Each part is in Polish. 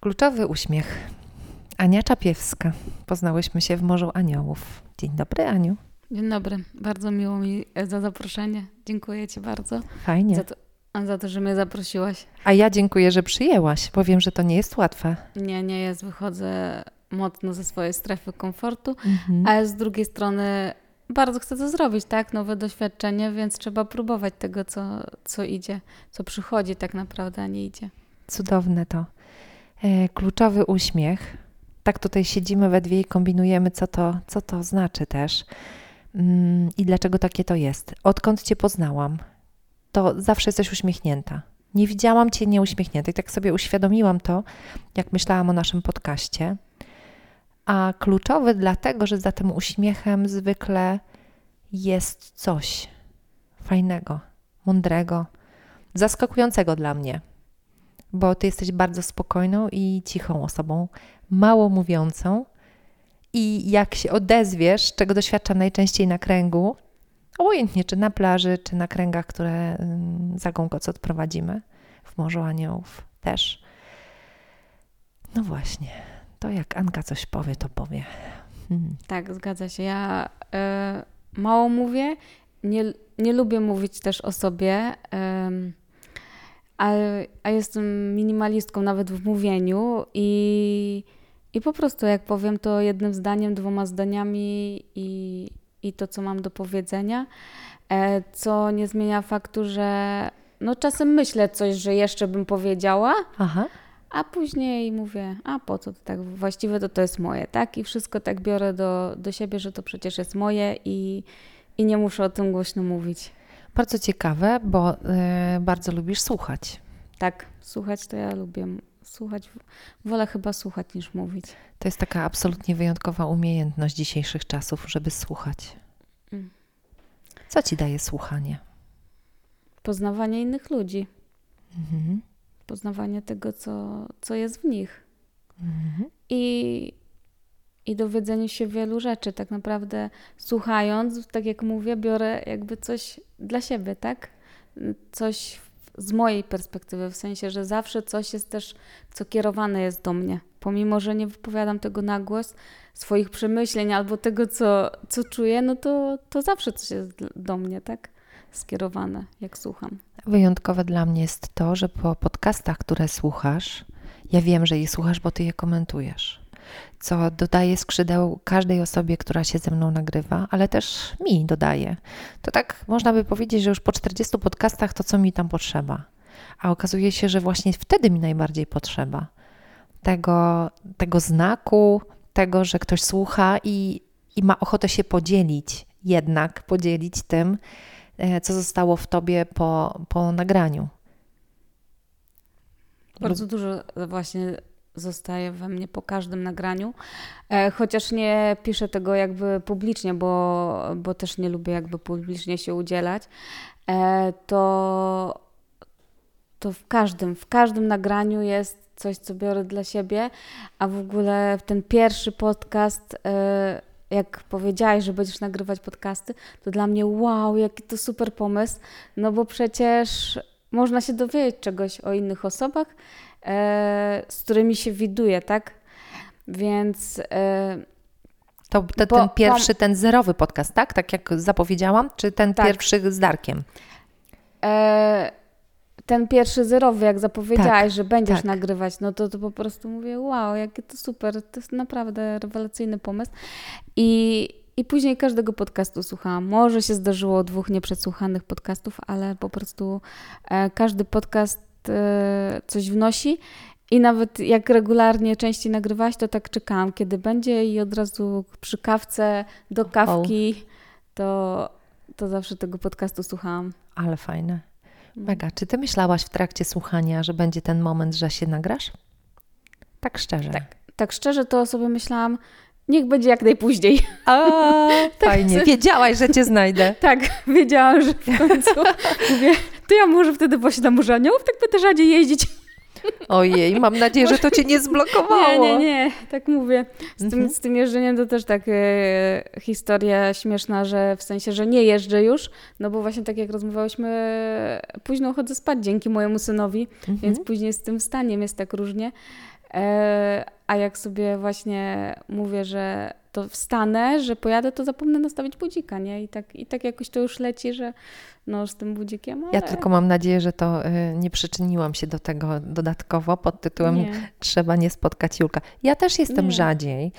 Kluczowy uśmiech. Ania Czapiewska. Poznałyśmy się w Morzu Aniołów. Dzień dobry, Aniu. Dzień dobry. Bardzo miło mi za zaproszenie. Dziękuję Ci bardzo. Fajnie. Za to, za to, że mnie zaprosiłaś. A ja dziękuję, że przyjęłaś, bo wiem, że to nie jest łatwe. Nie, nie jest. Wychodzę mocno ze swojej strefy komfortu, mhm. ale z drugiej strony bardzo chcę to zrobić, tak? Nowe doświadczenie, więc trzeba próbować tego, co, co idzie, co przychodzi tak naprawdę, a nie idzie. Cudowne to. E, kluczowy uśmiech. Tak tutaj siedzimy we dwie i kombinujemy, co to, co to znaczy też mm, i dlaczego takie to jest. Odkąd Cię poznałam, to zawsze jesteś uśmiechnięta. Nie widziałam Cię nieuśmiechniętej. Tak sobie uświadomiłam to, jak myślałam o naszym podcaście. A kluczowy dlatego, że za tym uśmiechem zwykle jest coś fajnego, mądrego, zaskakującego dla mnie bo ty jesteś bardzo spokojną i cichą osobą, mało mówiącą. I jak się odezwiesz, czego doświadczam najczęściej na kręgu, obojętnie czy na plaży, czy na kręgach, które za Gągoc odprowadzimy, w Morzu Aniołów też. No właśnie, to jak Anka coś powie, to powie. Hmm. Tak, zgadza się. Ja y, mało mówię, nie, nie lubię mówić też o sobie. Y, a, a jestem minimalistką nawet w mówieniu i, i po prostu jak powiem to jednym zdaniem, dwoma zdaniami i, i to, co mam do powiedzenia, e, co nie zmienia faktu, że no czasem myślę coś, że jeszcze bym powiedziała, Aha. a później mówię, a po co to tak, właściwie to to jest moje, tak? I wszystko tak biorę do, do siebie, że to przecież jest moje i, i nie muszę o tym głośno mówić. Bardzo ciekawe, bo y, bardzo lubisz słuchać. Tak, słuchać to ja lubię. Słuchać, wolę chyba słuchać niż mówić. To jest taka absolutnie wyjątkowa umiejętność dzisiejszych czasów, żeby słuchać. Mm. Co ci daje słuchanie? Poznawanie innych ludzi. Mhm. Poznawanie tego, co, co jest w nich. Mhm. I i dowiedzenie się wielu rzeczy. Tak naprawdę słuchając, tak jak mówię, biorę jakby coś dla siebie, tak? Coś z mojej perspektywy, w sensie, że zawsze coś jest też, co kierowane jest do mnie. Pomimo, że nie wypowiadam tego na głos, swoich przemyśleń albo tego, co, co czuję, no to, to zawsze coś jest do mnie, tak? Skierowane, jak słucham. Wyjątkowe dla mnie jest to, że po podcastach, które słuchasz, ja wiem, że je słuchasz, bo ty je komentujesz co dodaje skrzydeł każdej osobie, która się ze mną nagrywa, ale też mi dodaje. To tak można by powiedzieć, że już po 40 podcastach to co mi tam potrzeba. A okazuje się, że właśnie wtedy mi najbardziej potrzeba tego, tego znaku, tego, że ktoś słucha i, i ma ochotę się podzielić, jednak podzielić tym, e, co zostało w tobie po, po nagraniu. Bardzo dużo właśnie zostaje we mnie po każdym nagraniu. E, chociaż nie piszę tego jakby publicznie, bo, bo też nie lubię jakby publicznie się udzielać, e, to, to w każdym, w każdym nagraniu jest coś, co biorę dla siebie, a w ogóle ten pierwszy podcast e, jak powiedziałaś, że będziesz nagrywać podcasty, to dla mnie wow, jaki to super pomysł, no bo przecież można się dowiedzieć czegoś o innych osobach, z którymi się widuje, tak? Więc. E, to, to bo, ten pierwszy, ten zerowy podcast, tak? Tak jak zapowiedziałam, czy ten tak. pierwszy z Darkiem? E, ten pierwszy zerowy, jak zapowiedziałaś, tak, że będziesz tak. nagrywać, no to, to po prostu mówię, wow, jakie to super, to jest naprawdę rewelacyjny pomysł. I, i później każdego podcastu słuchałam. Może się zdarzyło dwóch nieprzesłuchanych podcastów, ale po prostu e, każdy podcast E, coś wnosi. I nawet jak regularnie częściej nagrywałaś, to tak czekałam, kiedy będzie i od razu przy kawce, do kawki, to, to zawsze tego podcastu słuchałam. Ale fajne. No. Mega. Czy ty myślałaś w trakcie słuchania, że będzie ten moment, że się nagrasz? Tak szczerze. Tak, tak szczerze to sobie myślałam, niech będzie jak najpóźniej. A, tak fajnie. Wiedziałaś, że cię znajdę. Tak, wiedziałam, że w końcu mówię, to ja może wtedy właśnie na Morze Aniołów tak będę rzadziej jeździć. Ojej, mam nadzieję, że to cię nie zblokowało. Nie, nie, nie, tak mówię. Z tym, mhm. z tym jeżdżeniem to też tak e, historia śmieszna, że w sensie, że nie jeżdżę już, no bo właśnie tak jak rozmawiałyśmy, późno chodzę spać dzięki mojemu synowi, mhm. więc później z tym wstaniem jest tak różnie. E, a jak sobie właśnie mówię, że to wstanę, że pojadę, to zapomnę nastawić budzika, nie? I tak, i tak jakoś to już leci, że no z tym budzikiem. Ale... Ja tylko mam nadzieję, że to y, nie przyczyniłam się do tego dodatkowo pod tytułem nie. Trzeba nie spotkać Julka. Ja też jestem nie. rzadziej.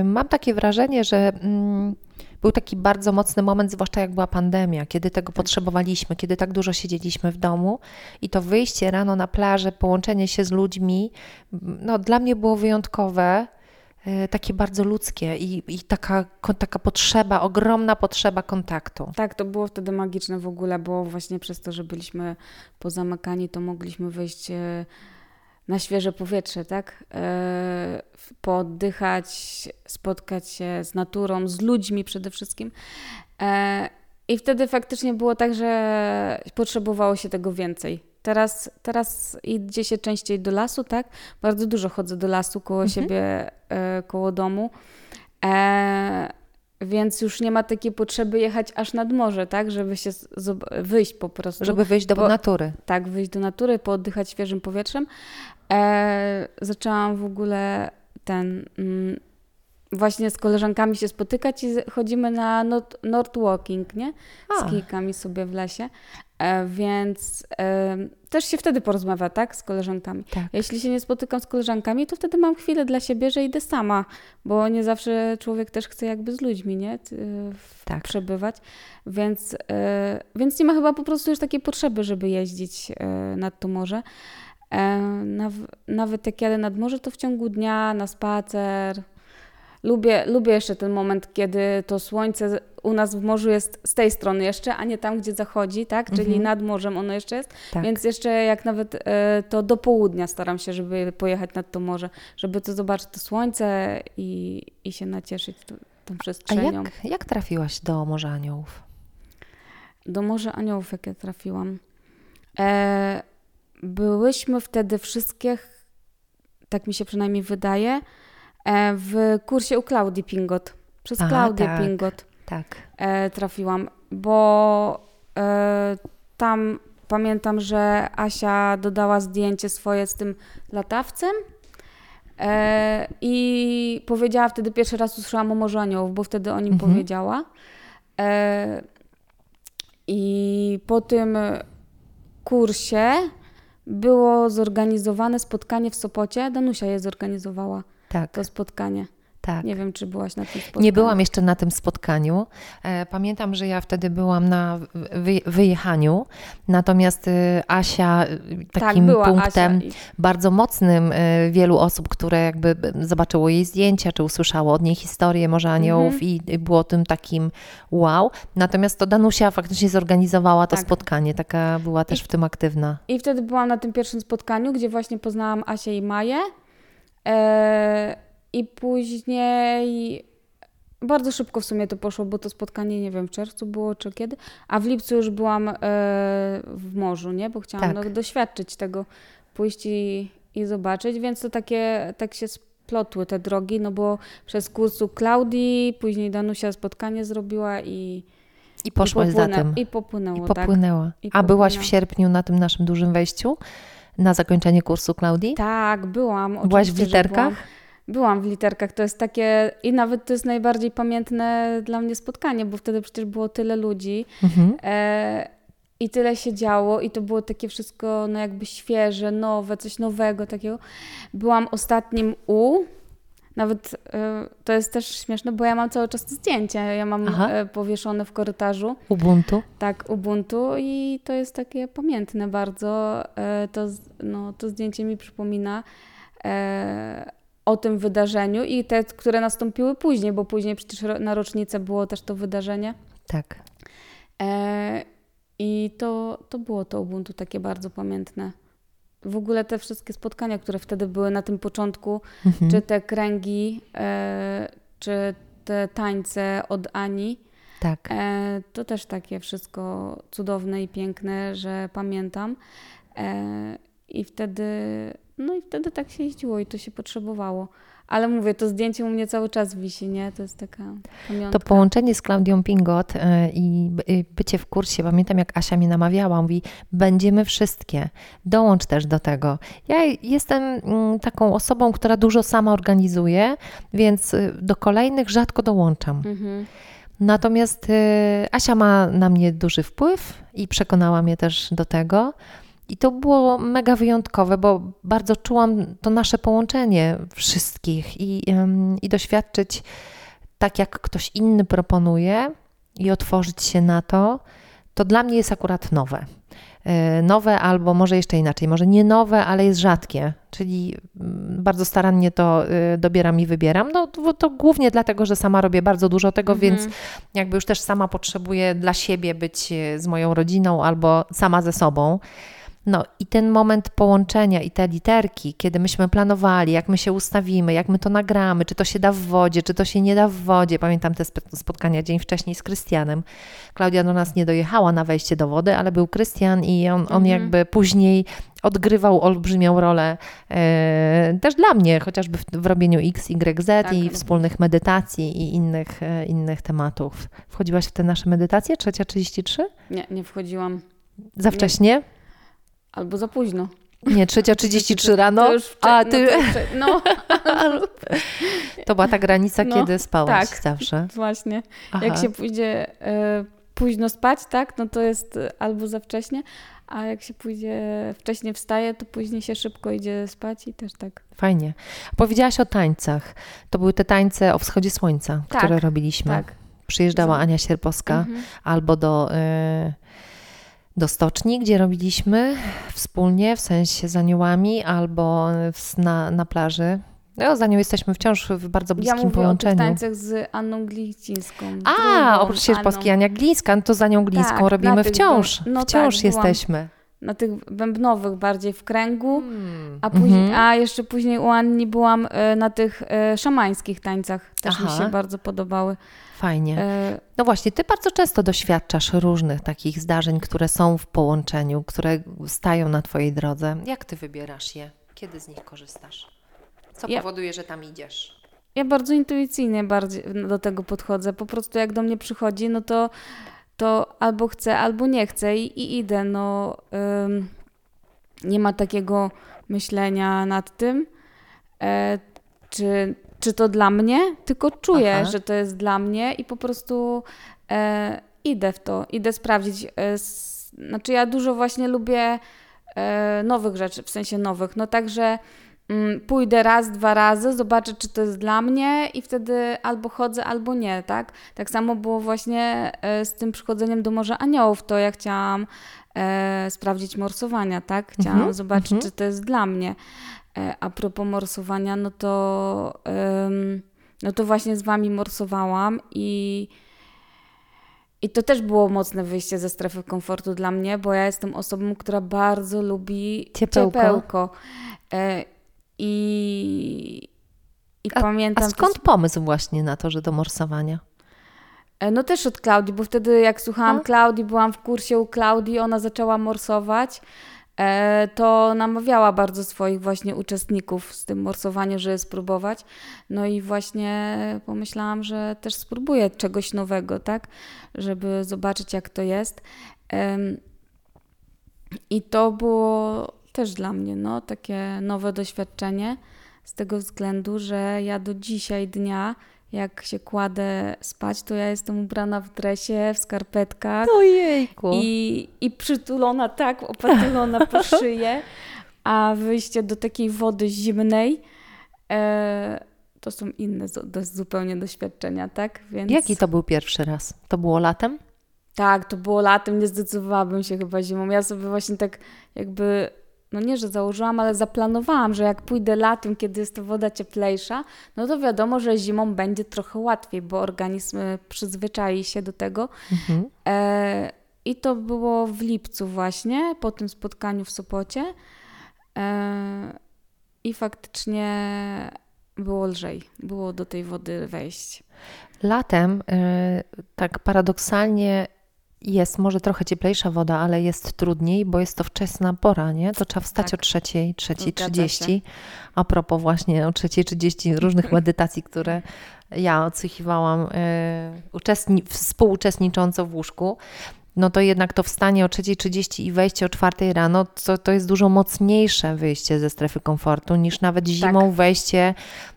Y, mam takie wrażenie, że mm, był taki bardzo mocny moment, zwłaszcza jak była pandemia, kiedy tego tak. potrzebowaliśmy, kiedy tak dużo siedzieliśmy w domu i to wyjście rano na plażę, połączenie się z ludźmi, no dla mnie było wyjątkowe E, takie bardzo ludzkie i, i taka, taka potrzeba, ogromna potrzeba kontaktu. Tak, to było wtedy magiczne w ogóle, bo właśnie przez to, że byliśmy pozamykani, to mogliśmy wyjść e, na świeże powietrze, tak? E, pooddychać, spotkać się z naturą, z ludźmi przede wszystkim. I wtedy faktycznie było tak, że potrzebowało się tego więcej. Teraz, teraz idzie się częściej do lasu, tak? Bardzo dużo chodzę do lasu koło mhm. siebie, e, koło domu. E, więc już nie ma takiej potrzeby jechać aż nad morze, tak? Żeby się wyjść po prostu. Żeby wyjść do po, natury. Tak, wyjść do natury, pooddychać świeżym powietrzem. E, zaczęłam w ogóle ten. Mm, właśnie z koleżankami się spotykać i chodzimy na North, Walking, nie? Z A. kijkami sobie w lesie. E, więc e, też się wtedy porozmawia, tak, z koleżankami. Tak. Jeśli się nie spotykam z koleżankami, to wtedy mam chwilę dla siebie, że idę sama, bo nie zawsze człowiek też chce jakby z ludźmi, nie, tak. przebywać. Więc, e, więc nie ma chyba po prostu już takiej potrzeby, żeby jeździć nad to morze. Nawet jak jadę nad morze, to w ciągu dnia na spacer, Lubię, lubię jeszcze ten moment, kiedy to słońce u nas w morzu jest z tej strony jeszcze, a nie tam, gdzie zachodzi, tak? Czyli mhm. nad morzem ono jeszcze jest. Tak. Więc jeszcze jak nawet e, to do południa staram się, żeby pojechać nad to morze, żeby to zobaczyć to słońce i, i się nacieszyć tą przestrzenią. A jak, jak trafiłaś do Morza Aniołów? Do Morza Aniołów, jak ja trafiłam. E, byłyśmy wtedy wszystkie, tak mi się przynajmniej wydaje, E, w kursie u Klaudii Pingot. Przez Aha, Klaudię tak, Pingot tak. E, trafiłam, bo e, tam pamiętam, że Asia dodała zdjęcie swoje z tym latawcem. I powiedziała wtedy pierwszy raz usłyszałam o Morzu Aniołów, bo wtedy o nim mhm. powiedziała. I po tym kursie było zorganizowane spotkanie w Sopocie. Danusia je zorganizowała tak. to spotkanie. Tak. Nie wiem, czy byłaś na tym spotkaniu. Nie byłam jeszcze na tym spotkaniu. E, pamiętam, że ja wtedy byłam na wyjechaniu, natomiast y, Asia y, tak, takim tak, punktem Asia i... bardzo mocnym y, wielu osób, które jakby zobaczyło jej zdjęcia, czy usłyszało od niej historię Morza Aniołów mhm. i było tym takim wow. Natomiast to Danusia faktycznie zorganizowała to tak. spotkanie, taka była też I, w tym aktywna. I wtedy byłam na tym pierwszym spotkaniu, gdzie właśnie poznałam Asię i Maję. E, I później bardzo szybko w sumie to poszło, bo to spotkanie nie wiem, w czerwcu było czy kiedy, a w lipcu już byłam e, w morzu, nie? Bo chciałam tak. no, doświadczyć tego, pójść i, i zobaczyć, więc to takie, tak się splotły te drogi, no bo przez kursu Klaudii, później Danusia spotkanie zrobiła i i poszłaś za tym. I popłynęło, I popłynęła. Tak. I A byłaś w sierpniu na tym naszym dużym wejściu? na zakończenie kursu Klaudii? Tak, byłam. Byłaś w literkach? Byłam, w literkach. To jest takie, i nawet to jest najbardziej pamiętne dla mnie spotkanie, bo wtedy przecież było tyle ludzi. Mhm. E, i tyle się działo, i to było takie wszystko, no jakby świeże, nowe, coś nowego takiego. Byłam ostatnim U, nawet y, to jest też śmieszne, bo ja mam cały czas zdjęcie. Ja mam y, powieszone w korytarzu. Ubuntu? Tak, Ubuntu i to jest takie pamiętne bardzo. Y, to, no, to zdjęcie mi przypomina o tym wydarzeniu i te, które nastąpiły później, bo później przecież na rocznicę było też to wydarzenie. Tak. I to, to było to Ubuntu takie bardzo pamiętne w ogóle te wszystkie spotkania, które wtedy były na tym początku, mhm. czy te kręgi, e, czy te tańce od Ani, tak. E, to też takie wszystko cudowne i piękne, że pamiętam. E, I wtedy no i wtedy tak się jeździło i to się potrzebowało. Ale mówię, to zdjęcie u mnie cały czas wisi, nie? To jest taka pamiątka. To połączenie z Klaudią Pingot y, i y, bycie w kursie, pamiętam jak Asia mnie namawiała, mówi, będziemy wszystkie, dołącz też do tego. Ja jestem mm, taką osobą, która dużo sama organizuje, więc y, do kolejnych rzadko dołączam. Mhm. Natomiast Asia ma na mnie duży wpływ i przekonała mnie też do tego. I to było mega wyjątkowe, bo bardzo czułam to nasze połączenie wszystkich i, i doświadczyć tak, jak ktoś inny proponuje i otworzyć się na to, to dla mnie jest akurat nowe. E, nowe albo może jeszcze inaczej, może nie nowe, ale jest rzadkie, czyli mm, bardzo starannie to y, dobieram i wybieram. No to głównie dlatego, że sama robię bardzo dużo tego, mhm. więc jakby już też sama potrzebuję dla siebie być e, z moją rodziną albo sama ze sobą. No i ten moment połączenia i te literki, kiedy myśmy planowali, jak my się ustawimy, jak my to nagramy, czy to się da w wodzie, czy to się nie da w wodzie. Pamiętam te spotkania dzień wcześniej z Krystianem. Klaudia do nas nie dojechała na wejście do wody, ale był Krystian i on, on mhm. jakby później odgrywał olbrzymią rolę e, też dla mnie, chociażby w, w robieniu X, Y, Z tak. i wspólnych medytacji i innych, e, innych tematów. Wchodziłaś w te nasze medytacje? Trzecia 33? Nie, nie wchodziłam. Za wcześnie? Albo za późno. Nie, trzecia 33 rano. To już A ty. No, no. to była ta granica, no, kiedy spałaś tak, zawsze. Właśnie. Aha. Jak się pójdzie y, późno spać, tak, no to jest albo za wcześnie, a jak się pójdzie wcześniej wstaje, to później się szybko idzie spać i też tak. Fajnie. Powiedziałaś o tańcach. To były te tańce o wschodzie słońca, tak, które robiliśmy. Tak. Przyjeżdżała Ania Sierpowska mhm. albo do. Y, do stoczni, gdzie robiliśmy wspólnie, w sensie z aniołami, albo na, na plaży. No, za nią jesteśmy wciąż w bardzo bliskim ja połączeniu. Ja tańcach z Anną Glińską. A, oprócz Sierpowskiej Ania Glińska, no to za nią Glińską tak, robimy wciąż. No wciąż tak, jesteśmy. Na tych bębnowych bardziej w kręgu, hmm. a, później, -hmm. a jeszcze później u Anni byłam e, na tych e, szamańskich tańcach. Też Aha. mi się bardzo podobały. Fajnie. E, no właśnie, ty bardzo często doświadczasz różnych takich zdarzeń, które są w połączeniu, które stają na twojej drodze. Jak ty wybierasz je? Kiedy z nich korzystasz? Co ja, powoduje, że tam idziesz? Ja bardzo intuicyjnie bardziej do tego podchodzę. Po prostu jak do mnie przychodzi, no to, to albo chcę, albo nie chcę i, i idę. No, ym, nie ma takiego myślenia nad tym, e, czy czy to dla mnie, tylko czuję, Aha. że to jest dla mnie i po prostu e, idę w to, idę sprawdzić. E, s, znaczy, ja dużo właśnie lubię nowych rzeczy, w sensie nowych. No także pójdę raz, dwa razy, zobaczę, czy to jest dla mnie i wtedy albo chodzę, albo nie, tak? Tak samo było właśnie e, z tym przychodzeniem do Morza Aniołów. To ja chciałam e, sprawdzić morsowania, tak? Chciałam mhm, zobaczyć, mhm. czy to jest dla mnie. E, a propos morsowania, no to, no to właśnie z wami morsowałam i, i to też było mocne wyjście ze strefy komfortu dla mnie, bo ja jestem osobą, która bardzo lubi ciepełko. ciepełko. E, I, i a, pamiętam. A skąd pomysł właśnie na to, że do morsowania? E, no też od Klaudii, bo wtedy jak słuchałam a? Klaudii, byłam w kursie u Klaudii, ona zaczęła morsować. E, to namawiała bardzo swoich właśnie uczestników z tym morsowaniu, żeby spróbować. No i właśnie pomyślałam, że też spróbuję czegoś nowego, tak, żeby zobaczyć jak to jest. I to było też dla mnie no, takie nowe doświadczenie z tego względu, że ja do dzisiaj dnia jak się kładę spać, to ja jestem ubrana w dresie, w skarpetkach. Ojejku. I, i przytulona tak, opatulona po szyję, a wyjście do takiej wody zimnej e, to są inne zupełnie doświadczenia, tak? Więc... Jaki to był pierwszy raz? To było latem? Tak, to było latem, nie zdecydowałabym się chyba zimą. Ja sobie właśnie tak jakby no nie, że założyłam, ale zaplanowałam, że jak pójdę latem, kiedy jest to woda cieplejsza, no to wiadomo, że zimą będzie trochę łatwiej, bo organizm e, przyzwyczai się do tego. Mhm. E, I to było w lipcu właśnie, po tym spotkaniu w Sopocie. E, I faktycznie było lżej, było do tej wody wejść. Latem, e, tak paradoksalnie, Jest może trochę cieplejsza woda, ale jest trudniej, bo jest to wczesna pora, nie? To trzeba wstać Tak. o trzeciej, trzeciej Zgadza trzydzieści. A propos właśnie o trzeciej trzydzieści różnych medytacji, które ja odsłuchiwałam e, uczestni- współuczestnicząco w łóżku, no to jednak to wstanie o 3.30 i wejście o 4 rano, to, to jest dużo mocniejsze wyjście ze strefy komfortu niż nawet zimą Tak. wejście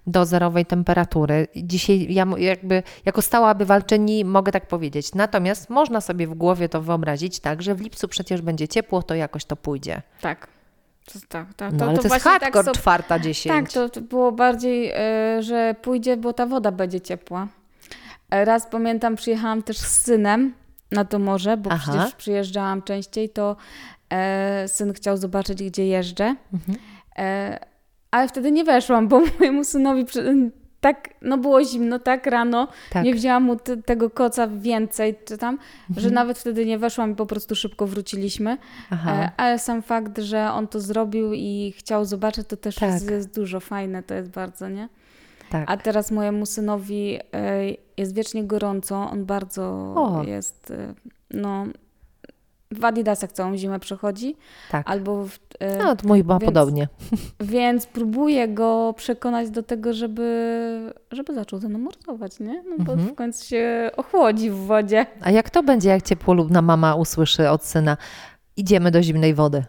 do zerowej temperatury. Dzisiaj ja jakby jako stała bywalczyni mogę tak powiedzieć. Natomiast można sobie w głowie to wyobrazić tak, że w lipcu przecież będzie ciepło, to jakoś to pójdzie. Tak. To, tak, tak. No ale to, jest właśnie tak hardcore so- czwarta dziesięć. Tak, to, to było bardziej, e, że pójdzie, bo ta woda będzie ciepła. E, Raz pamiętam, przyjechałam też z synem na to morze, bo Aha. przecież przyjeżdżałam częściej, to e, syn chciał zobaczyć, gdzie jeżdżę. Mhm. E, ale wtedy nie weszłam, bo mojemu synowi tak, no było zimno, tak rano, Tak. nie wzięłam mu te, tego koca więcej, czy tam, że Mhm. nawet wtedy nie weszłam i po prostu szybko wróciliśmy. E, ale sam fakt, że on to zrobił i chciał zobaczyć, to też Tak. jest, jest dużo fajne, to jest bardzo, nie? tak. A teraz mojemu synowi e, jest wiecznie gorąco, on bardzo O. jest, e, no, w adidasach całą zimę przechodzi, tak. albo w, e, No, to mój ma więc- podobnie. więc próbuję go przekonać do tego, żeby, żeby zaczął ze mną morsować, nie? No bo Mhm. w końcu się ochłodzi w wodzie. A jak to będzie, jak ciepłolubna mama usłyszy od syna, idziemy do zimnej wody?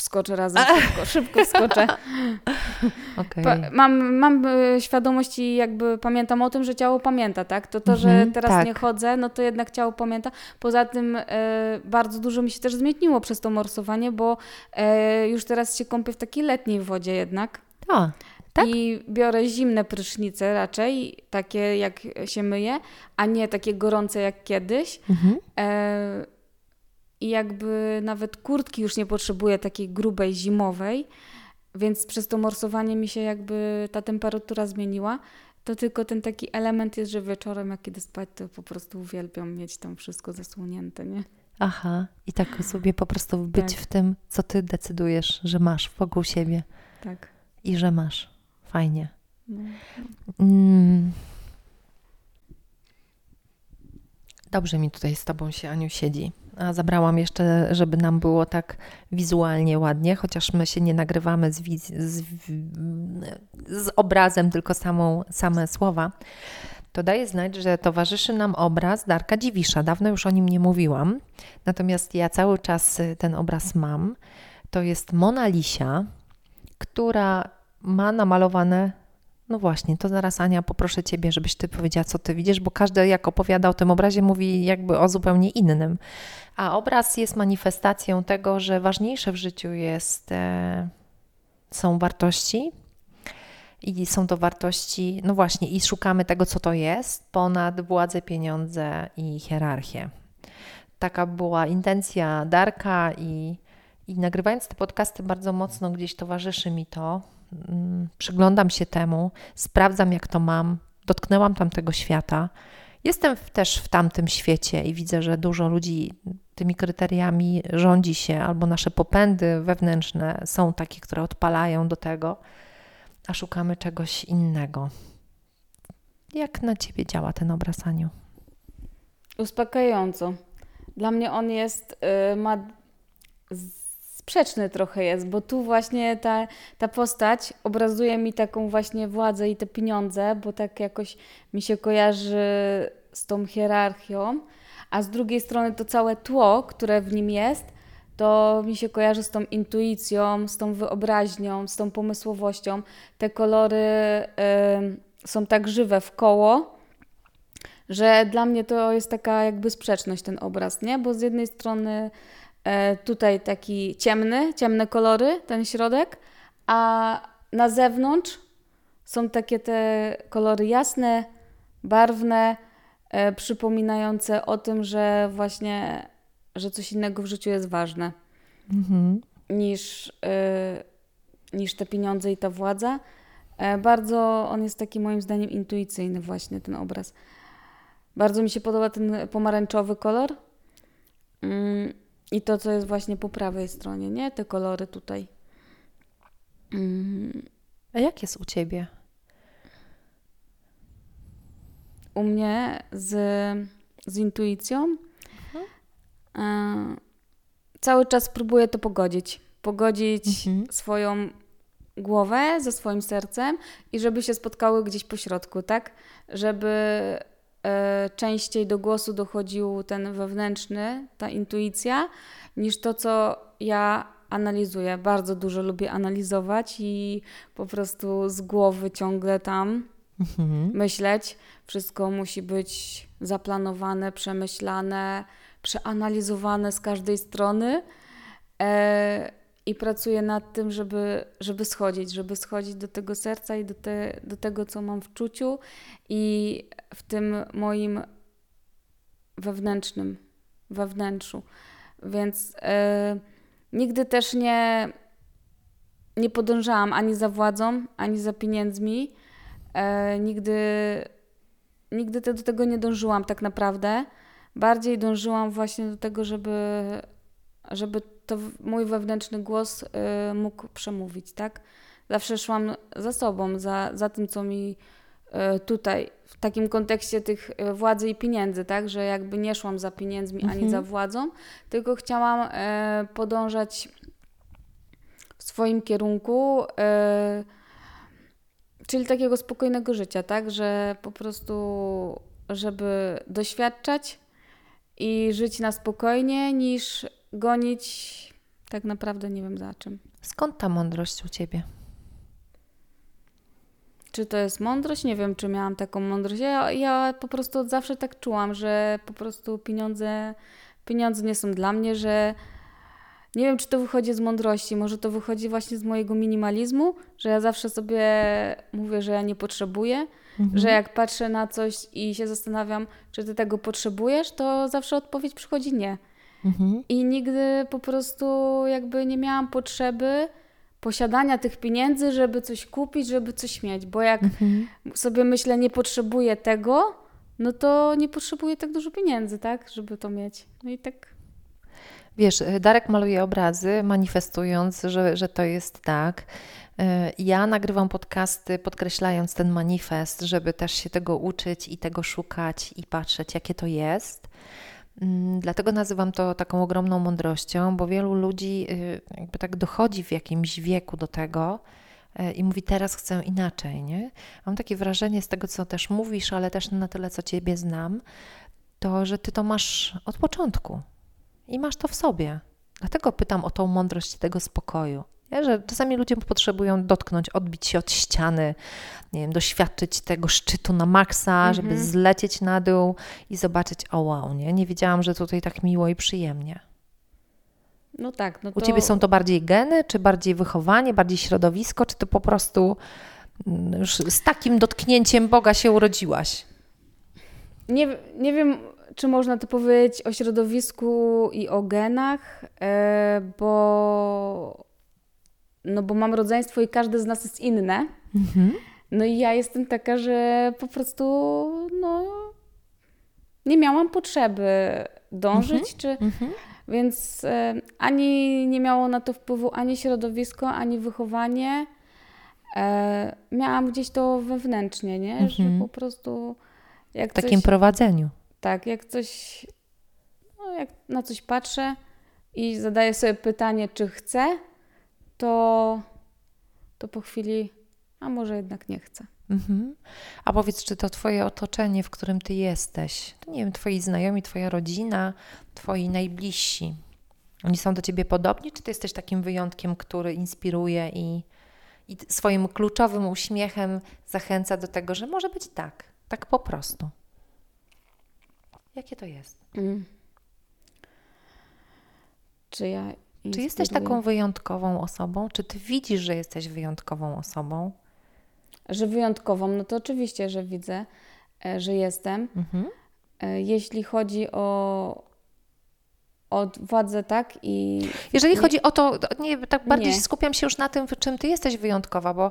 Wskoczę razem, szybko, szybko wskoczę. Okej. Pa, mam, mam e, świadomość i jakby pamiętam o tym, że ciało pamięta, tak? To to, że Mhm, teraz tak. nie chodzę, no to jednak ciało pamięta. Poza tym e, bardzo dużo mi się też zmieniło przez to morsowanie, bo e, już teraz się kąpię w takiej letniej wodzie jednak. Tak? I biorę zimne prysznice raczej, takie jak się myję, a nie takie gorące jak kiedyś. Mhm. E, I jakby nawet kurtki już nie potrzebuję takiej grubej, zimowej, więc przez to morsowanie mi się jakby ta temperatura zmieniła. To tylko ten taki element jest, że wieczorem jak idę spać, to po prostu uwielbiam mieć tam wszystko zasłonięte, nie? Aha. I tak sobie po prostu być Tak. w tym, co ty decydujesz, że masz wokół siebie Tak. i że masz. Fajnie. No. Mm. Dobrze mi tutaj z Tobą się, Aniu, siedzi. A zabrałam jeszcze, żeby nam było tak wizualnie ładnie, chociaż my się nie nagrywamy z, z, z obrazem, tylko samą, same słowa. To daje znać, że towarzyszy nam obraz Darka Dziwisza. Dawno już o nim nie mówiłam, natomiast ja cały czas y, ten obraz mam. To jest Mona Lisia, która ma namalowane no właśnie, to zaraz Ania poproszę Ciebie, żebyś Ty powiedziała, co Ty widzisz, bo każdy jak opowiada o tym obrazie mówi jakby o zupełnie innym. A obraz jest manifestacją tego, że ważniejsze w życiu jest, e, są wartości i są to wartości, no właśnie, i szukamy tego, co to jest, ponad władzę, pieniądze i hierarchię. Taka była intencja Darka i, i nagrywając te podcasty bardzo mocno gdzieś towarzyszy mi to, przyglądam się temu, sprawdzam jak to mam, dotknęłam tamtego świata. Jestem też w tamtym świecie i widzę, że dużo ludzi tymi kryteriami rządzi się, albo nasze popędy wewnętrzne są takie, które odpalają do tego, a szukamy czegoś innego. Jak na ciebie działa ten obraz, Aniu? Uspokajająco. Dla mnie on jest, y, ma sprzeczny trochę jest, bo tu właśnie ta, ta postać obrazuje mi taką właśnie władzę i te pieniądze, bo tak jakoś mi się kojarzy z tą hierarchią, a z drugiej strony to całe tło, które w nim jest, to mi się kojarzy z tą intuicją, z tą wyobraźnią, z tą pomysłowością. Te kolory y, są tak żywe w koło, że dla mnie to jest taka jakby sprzeczność ten obraz, nie? Bo z jednej strony tutaj taki ciemny, ciemne kolory, ten środek, a na zewnątrz są takie te kolory jasne, barwne, e, przypominające o tym, że właśnie, że coś innego w życiu jest ważne Mhm. niż, e, niż te pieniądze i ta władza. E, bardzo on jest taki moim zdaniem intuicyjny właśnie ten obraz. Bardzo mi się podoba ten pomarańczowy kolor mm, i to, co jest właśnie po prawej stronie, nie? Te kolory tutaj. Mm, A jak jest u ciebie? u mnie z, z intuicją cały czas próbuję to pogodzić. Pogodzić mhm. swoją głowę ze swoim sercem i żeby się spotkały gdzieś po środku, tak? Żeby częściej do głosu dochodził ten wewnętrzny, ta intuicja, niż to, co ja analizuję. Bardzo dużo lubię analizować i po prostu z głowy ciągle tam mhm. myśleć. Wszystko musi być zaplanowane, przemyślane, przeanalizowane z każdej strony. E, I pracuję nad tym, żeby, żeby schodzić, żeby schodzić do tego serca i do, te, do tego, co mam w czuciu i w tym moim wewnętrznym, wewnętrzu. Więc e, nigdy też nie, nie podążałam ani za władzą, ani za pieniędzmi. E, nigdy, nigdy te, do tego nie dążyłam tak naprawdę. Bardziej dążyłam właśnie do tego, żeby, żeby to mój wewnętrzny głos y, mógł przemówić, tak? Zawsze szłam za sobą, za, za tym, co mi y, tutaj, w takim kontekście tych y, władzy i pieniędzy, tak? Że jakby nie szłam za pieniędzmi mhm. ani za władzą, tylko chciałam y, podążać w swoim kierunku. Y, czyli takiego spokojnego życia, tak? Że po prostu, żeby doświadczać i żyć na spokojnie, niż gonić tak naprawdę nie wiem za czym. Skąd ta mądrość u ciebie? Czy to jest mądrość? Nie wiem, czy miałam taką mądrość. Ja, ja po prostu od zawsze tak czułam, że po prostu pieniądze, pieniądze nie są dla mnie, że nie wiem, czy to wychodzi z mądrości, może to wychodzi właśnie z mojego minimalizmu, że ja zawsze sobie mówię, że ja nie potrzebuję, mhm. że jak patrzę na coś i się zastanawiam, czy ty tego potrzebujesz, to zawsze odpowiedź przychodzi nie. Mhm. I nigdy po prostu jakby nie miałam potrzeby posiadania tych pieniędzy, żeby coś kupić, żeby coś mieć, bo jak mhm. sobie myślę, nie potrzebuję tego, no to nie potrzebuję tak dużo pieniędzy, tak, żeby to mieć. No i tak Wiesz, Darek maluje obrazy, manifestując, że, że to jest tak. E, ja nagrywam podcasty, podkreślając ten manifest, żeby też się tego uczyć i tego szukać i patrzeć, jakie to jest. Mm, dlatego nazywam to taką ogromną mądrością, bo wielu ludzi y, jakby tak dochodzi w jakimś wieku do tego e, i mówi teraz chcę inaczej, nie? Mam takie wrażenie z tego, co też mówisz, ale też na tyle, co Ciebie znam, to, że Ty to masz od początku i masz to w sobie. Dlatego pytam o tą mądrość tego spokoju. Nie? Że czasami ludzie potrzebują dotknąć, odbić się od ściany, nie wiem, doświadczyć tego szczytu na maksa, mm -hmm. żeby zlecieć na dół i zobaczyć, o wow, nie? Nie wiedziałam, że tutaj tak miło i przyjemnie. No tak. No to... U Ciebie są to bardziej geny, czy bardziej wychowanie, bardziej środowisko, czy to po prostu mm, już z takim dotknięciem Boga się urodziłaś? Nie, nie wiem, czy można to powiedzieć o środowisku i o genach, e, bo no bo mam rodzeństwo i każdy z nas jest inne. Mhm. No i ja jestem taka, że po prostu no, nie miałam potrzeby dążyć, mhm. czy, mhm. więc e, ani nie miało na to wpływu ani środowisko, ani wychowanie. E, miałam gdzieś to wewnętrznie, nie? że po prostu jak w takim coś, prowadzeniu. Tak, jak coś, no jak na coś patrzę i zadaję sobie pytanie, czy chcę, to, to po chwili, a może jednak nie chcę. Mhm. A powiedz, czy to Twoje otoczenie, w którym Ty jesteś, to nie wiem, Twoi znajomi, Twoja rodzina, Twoi najbliżsi, oni są do Ciebie podobni, czy Ty jesteś takim wyjątkiem, który inspiruje i, i swoim kluczowym uśmiechem zachęca do tego, że może być tak, tak po prostu? Jakie to jest? Mm. Czy ja czy jesteś taką wyjątkową osobą? Czy ty widzisz, że jesteś wyjątkową osobą? Że wyjątkową, no to oczywiście, że widzę, e, że jestem. Mhm. E, jeśli chodzi o, od władzy, tak? I Jeżeli nie, chodzi o to, nie, tak bardziej nie. skupiam się już na tym, w czym ty jesteś wyjątkowa, bo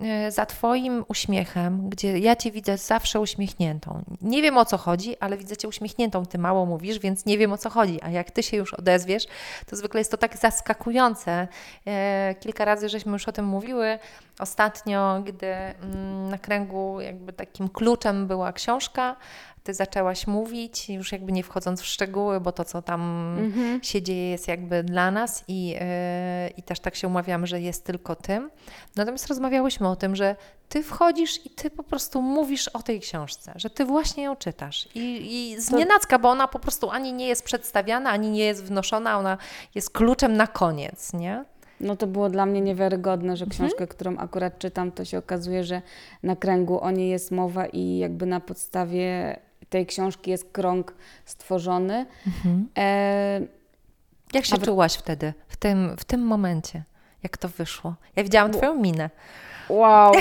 e, za twoim uśmiechem, gdzie ja cię widzę zawsze uśmiechniętą. Nie wiem o co chodzi, ale widzę cię uśmiechniętą. Ty mało mówisz, więc nie wiem o co chodzi. A jak ty się już odezwiesz, to zwykle jest to tak zaskakujące. E, kilka razy żeśmy już o tym mówiły, Ostatnio, gdy mm, na kręgu jakby takim kluczem była książka, ty zaczęłaś mówić, już jakby nie wchodząc w szczegóły, bo to, co tam mhm. się dzieje, jest jakby dla nas i, yy, i też tak się umawiamy, że jest tylko tym. Natomiast rozmawiałyśmy o tym, że ty wchodzisz i ty po prostu mówisz o tej książce, że ty właśnie ją czytasz. I, i z nienacka, bo ona po prostu ani nie jest przedstawiana, ani nie jest wnoszona, ona jest kluczem na koniec, nie? No to było dla mnie niewiarygodne, że mhm. książkę, mhm. którą akurat czytam, to się okazuje, że na kręgu o niej jest mowa i jakby na podstawie tej książki jest krąg stworzony. Mhm. E... Jak się w... czułaś wtedy, w tym, w tym momencie? Jak to wyszło? Ja widziałam Twoją minę. Wow,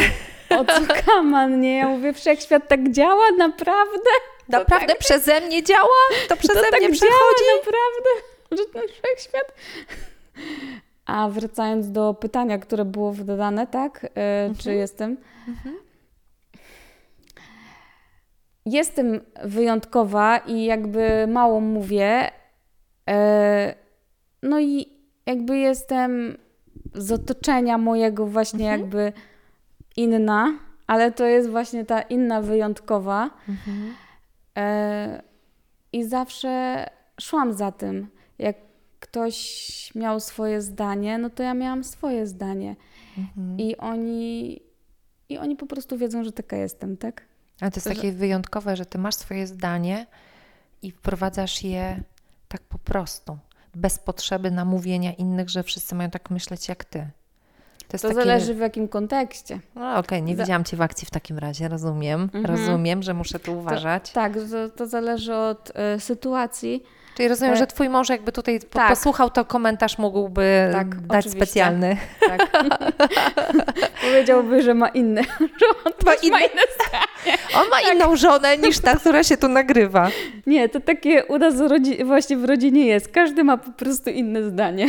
o co kaman, nie? Ja mówię, wszechświat tak działa, naprawdę? Naprawdę tak... przeze mnie działa? To przeze to tak mnie przechodzi? Działa, naprawdę? Że ten wszechświat... A wracając do pytania, które było dodane, tak? E, mhm. Czy jestem? Mhm. Jestem wyjątkowa i jakby mało mówię. E, no i jakby jestem z otoczenia mojego właśnie mhm. jakby inna, ale to jest właśnie ta inna wyjątkowa. Mhm. E, I zawsze szłam za tym. Jak ktoś miał swoje zdanie, no to ja miałam swoje zdanie. Mhm. I oni i oni po prostu wiedzą, że taka jestem, tak? Ale to jest takie wyjątkowe, że ty masz swoje zdanie i wprowadzasz je tak po prostu, bez potrzeby namówienia innych, że wszyscy mają tak myśleć jak ty. To, to takie... zależy w jakim kontekście. No okej, okay. nie Za... widziałam Cię w akcji w takim razie, rozumiem. Mhm. Rozumiem, że muszę tu uważać. To, tak, to, to zależy od y, sytuacji. Czyli rozumiem, że twój mąż jakby tutaj tak. posłuchał, to komentarz mógłby tak, dać oczywiście. specjalny. Tak. Powiedziałby, że ma inny. Że ma, inny, ma inne On ma tak. inną żonę niż ta, która się tu nagrywa. Nie, to takie u nas właśnie w rodzinie jest. Każdy ma po prostu inne zdanie.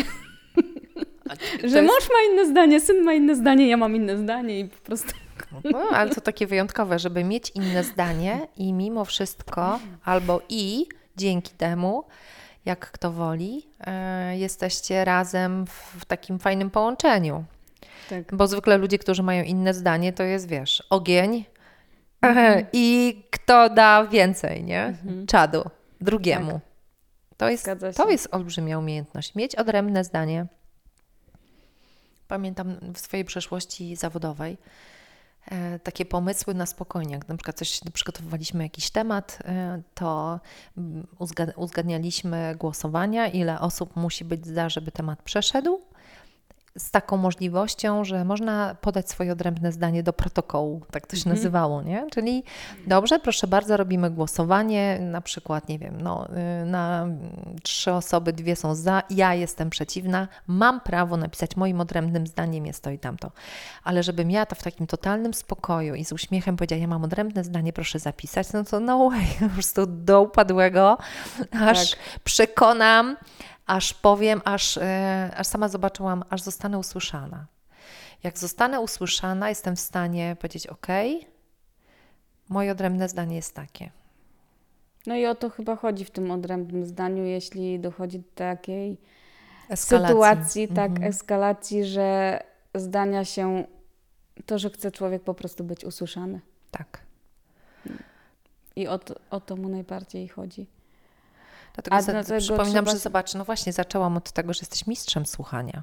że jest... mąż ma inne zdanie, syn ma inne zdanie, ja mam inne zdanie i po prostu... No, ale to takie wyjątkowe, żeby mieć inne zdanie i mimo wszystko albo i dzięki temu, jak kto woli, e, jesteście razem w takim fajnym połączeniu. Tak. Bo zwykle ludzie, którzy mają inne zdanie, to jest, wiesz, ogień mhm. i kto da więcej, nie? Mhm. Czadu drugiemu. Tak. To, jest, to jest olbrzymia umiejętność. Mieć odrębne zdanie. Pamiętam w swojej przeszłości zawodowej, takie pomysły na spokojnie. Jak na przykład coś przygotowywaliśmy jakiś temat, e, to mm, uzgadnialiśmy głosowania, ile osób musi być za, żeby temat przeszedł z taką możliwością, że można podać swoje odrębne zdanie do protokołu, tak to się mhm. nazywało, nie? Czyli dobrze, proszę bardzo, robimy głosowanie, na przykład, nie wiem, no, y, na trzy osoby, dwie są za, ja jestem przeciwna, mam prawo napisać moim odrębnym zdaniem jest to i tamto. Ale żebym ja to w takim totalnym spokoju i z uśmiechem powiedziała, ja mam odrębne zdanie, proszę zapisać, no to no way, po prostu do upadłego, aż tak. przekonam aż powiem, aż, e, aż sama zobaczyłam, aż zostanę usłyszana. Jak zostanę usłyszana, jestem w stanie powiedzieć: OK, moje odrębne zdanie jest takie. No i o to chyba chodzi w tym odrębnym zdaniu, jeśli dochodzi do takiej eskalacji. sytuacji, tak, mhm. eskalacji, że zdania się, to, że chce człowiek po prostu być usłyszany. Tak. I o to, o to mu najbardziej chodzi. Dlatego, dlatego przypominam, trzeba... że zobacz, no właśnie zaczęłam od tego, że jesteś mistrzem słuchania.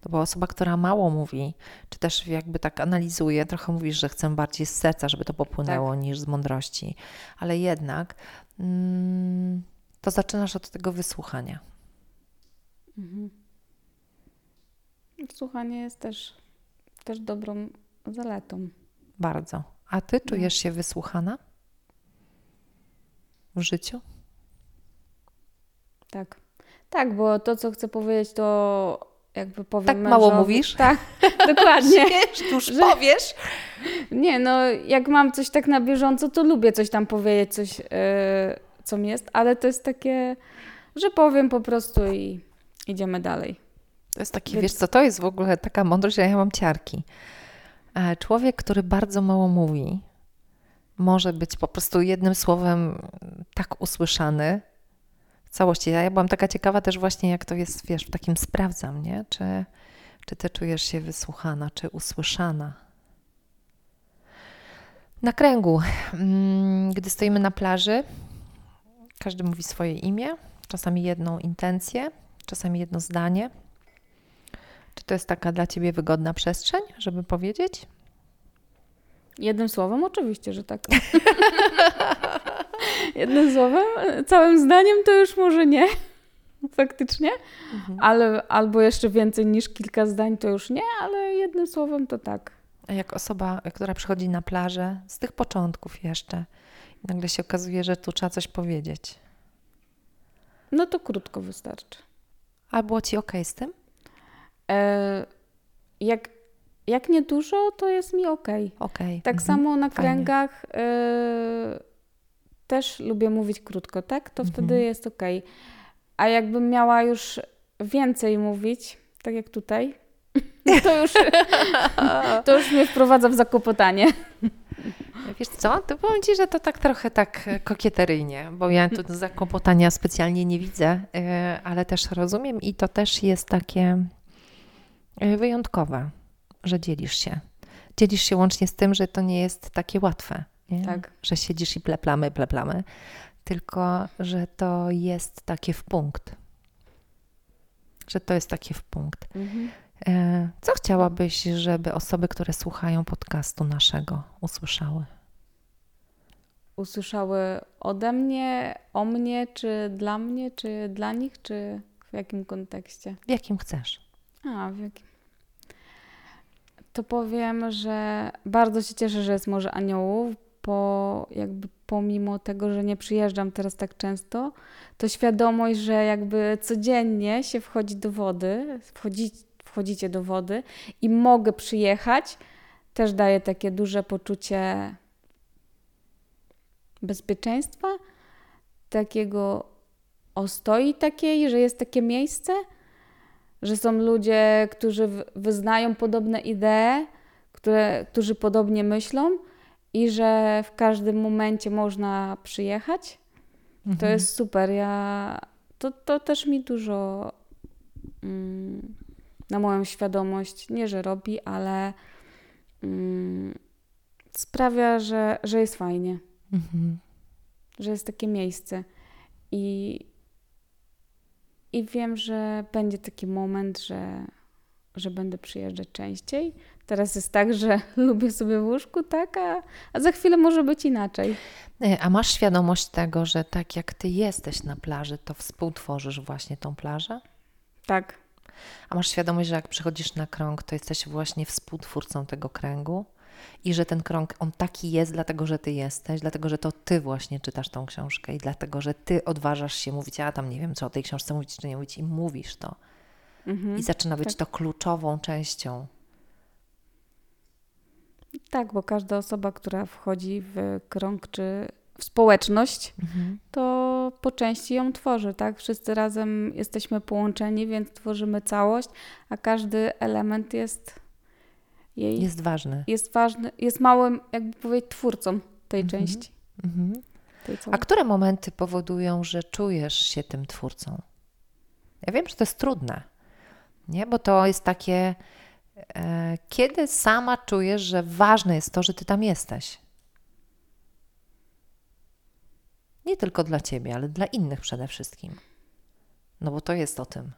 To była osoba, która mało mówi, czy też jakby tak analizuje, trochę mówisz, że chcę bardziej z serca, żeby to popłynęło, tak. niż z mądrości. Ale jednak mm, to zaczynasz od tego wysłuchania. Mhm. Słuchanie jest też, też dobrą zaletą. Bardzo. A ty no. czujesz się wysłuchana w życiu? Tak. Tak, bo to, co chcę powiedzieć, to jakby powiem Tak mężowi, mało mówisz? Tak, dokładnie. Wiesz, już że, powiesz? Nie, no jak mam coś tak na bieżąco, to lubię coś tam powiedzieć, coś, yy, co mi jest, ale to jest takie, że powiem po prostu i idziemy dalej. To jest taki, Więc... wiesz co, to jest w ogóle taka mądrość, że ja mam ciarki. E, człowiek, który bardzo mało mówi, może być po prostu jednym słowem tak usłyszany, w całości. Ja byłam taka ciekawa też właśnie, jak to jest, wiesz, w takim sprawdzam, nie? Czy, Czy ty czujesz się wysłuchana, czy usłyszana? Na kręgu, mm, gdy stoimy na plaży, każdy mówi swoje imię, czasami jedną intencję, czasami jedno zdanie. Czy to jest taka dla ciebie wygodna przestrzeń, żeby powiedzieć? Jednym słowem, oczywiście, że tak. Jednym słowem, całym zdaniem to już może nie, faktycznie, mhm. ale albo jeszcze więcej niż kilka zdań to już nie, ale jednym słowem to tak. A jak osoba, która przychodzi na plażę z tych początków jeszcze, nagle się okazuje, że tu trzeba coś powiedzieć. No to krótko wystarczy. A było ci ok z tym? E, jak, jak nie dużo, to jest mi ok. okay. Tak mhm. samo na kręgach e, też lubię mówić krótko, tak? To mhm. wtedy jest ok. A jakbym miała już więcej mówić, tak jak tutaj, to już, to już mnie wprowadza w zakłopotanie. Wiesz co, to powiem Ci, że to tak trochę tak kokieteryjnie, bo ja tu zakłopotania specjalnie nie widzę, e, ale też rozumiem i to też jest takie e, wyjątkowe, że dzielisz się. Dzielisz się łącznie z tym, że to nie jest takie łatwe. Nie? Tak. Że siedzisz i pleplamy, pleplamy, tylko że to jest takie w punkt. Że to jest takie w punkt. Mhm. E, co chciałabyś, żeby osoby, które słuchają podcastu naszego, usłyszały? Usłyszały ode mnie, o mnie, czy dla mnie, czy dla nich, czy w jakim kontekście? W jakim chcesz? A, w jakim? To powiem, że bardzo się cieszę, że jest Morze Aniołów, bo jakby pomimo tego, że nie przyjeżdżam teraz tak często, to świadomość, że jakby codziennie się wchodzi do wody, wchodzi, wchodzicie do wody i mogę przyjechać, też daje takie duże poczucie bezpieczeństwa, takiego ostoi takiej, że jest takie miejsce, że są ludzie, którzy wyznają podobne idee, które, którzy podobnie myślą i że w każdym momencie można przyjechać. Mhm. To jest super. Ja, to, to też mi dużo mm, na moją świadomość, nie że robi, ale mm, sprawia, że, że jest fajnie. Mhm. Że jest takie miejsce. I, I wiem, że będzie taki moment, że, że będę przyjeżdżać częściej. Teraz jest tak, że lubię sobie w łóżku, tak, a, a za chwilę może być inaczej. E, a masz świadomość tego, że tak jak ty jesteś na plaży, to współtworzysz właśnie tą plażę? Tak. A masz świadomość, że jak przychodzisz na krąg, to jesteś właśnie współtwórcą tego kręgu? I że ten krąg, on taki jest, dlatego że ty jesteś, dlatego że to ty właśnie czytasz tą książkę i dlatego, że ty odważasz się mówić, a tam nie wiem, co o tej książce mówić, czy nie mówić, i mówisz to. Mhm, I zaczyna być tak. to kluczową częścią tak, bo każda osoba, która wchodzi w krąg czy w społeczność, mhm. to po części ją tworzy, tak? Wszyscy razem jesteśmy połączeni, więc tworzymy całość, a każdy element jest jej. Jest ważny. Jest ważny, jest małym, jakby powiedzieć, twórcą tej mhm. części. Mhm. Tej a które momenty powodują, że czujesz się tym twórcą? Ja wiem, że to jest trudne, nie? Bo to jest takie kiedy sama czujesz, że ważne jest to, że ty tam jesteś? Nie tylko dla ciebie, ale dla innych przede wszystkim. No bo to jest o tym.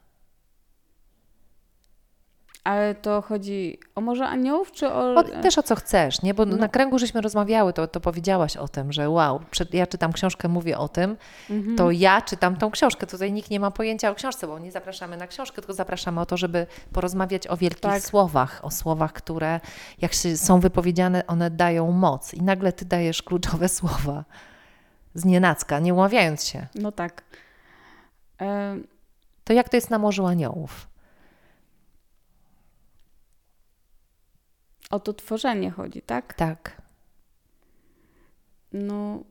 Ale to chodzi o może aniołów, czy o... o też o co chcesz, nie? Bo no. na kręgu żeśmy rozmawiały, to, to powiedziałaś o tym, że wow, ja czytam książkę, mówię o tym, mhm. to ja czytam tą książkę. Tutaj nikt nie ma pojęcia o książce, bo nie zapraszamy na książkę, tylko zapraszamy o to, żeby porozmawiać o wielkich tak. słowach, o słowach, które jak się są wypowiedziane, one dają moc. I nagle ty dajesz kluczowe słowa z nienacka, nie ławiając się. No tak. To jak to jest na Morzu Aniołów? O to tworzenie chodzi, tak? Tak. No.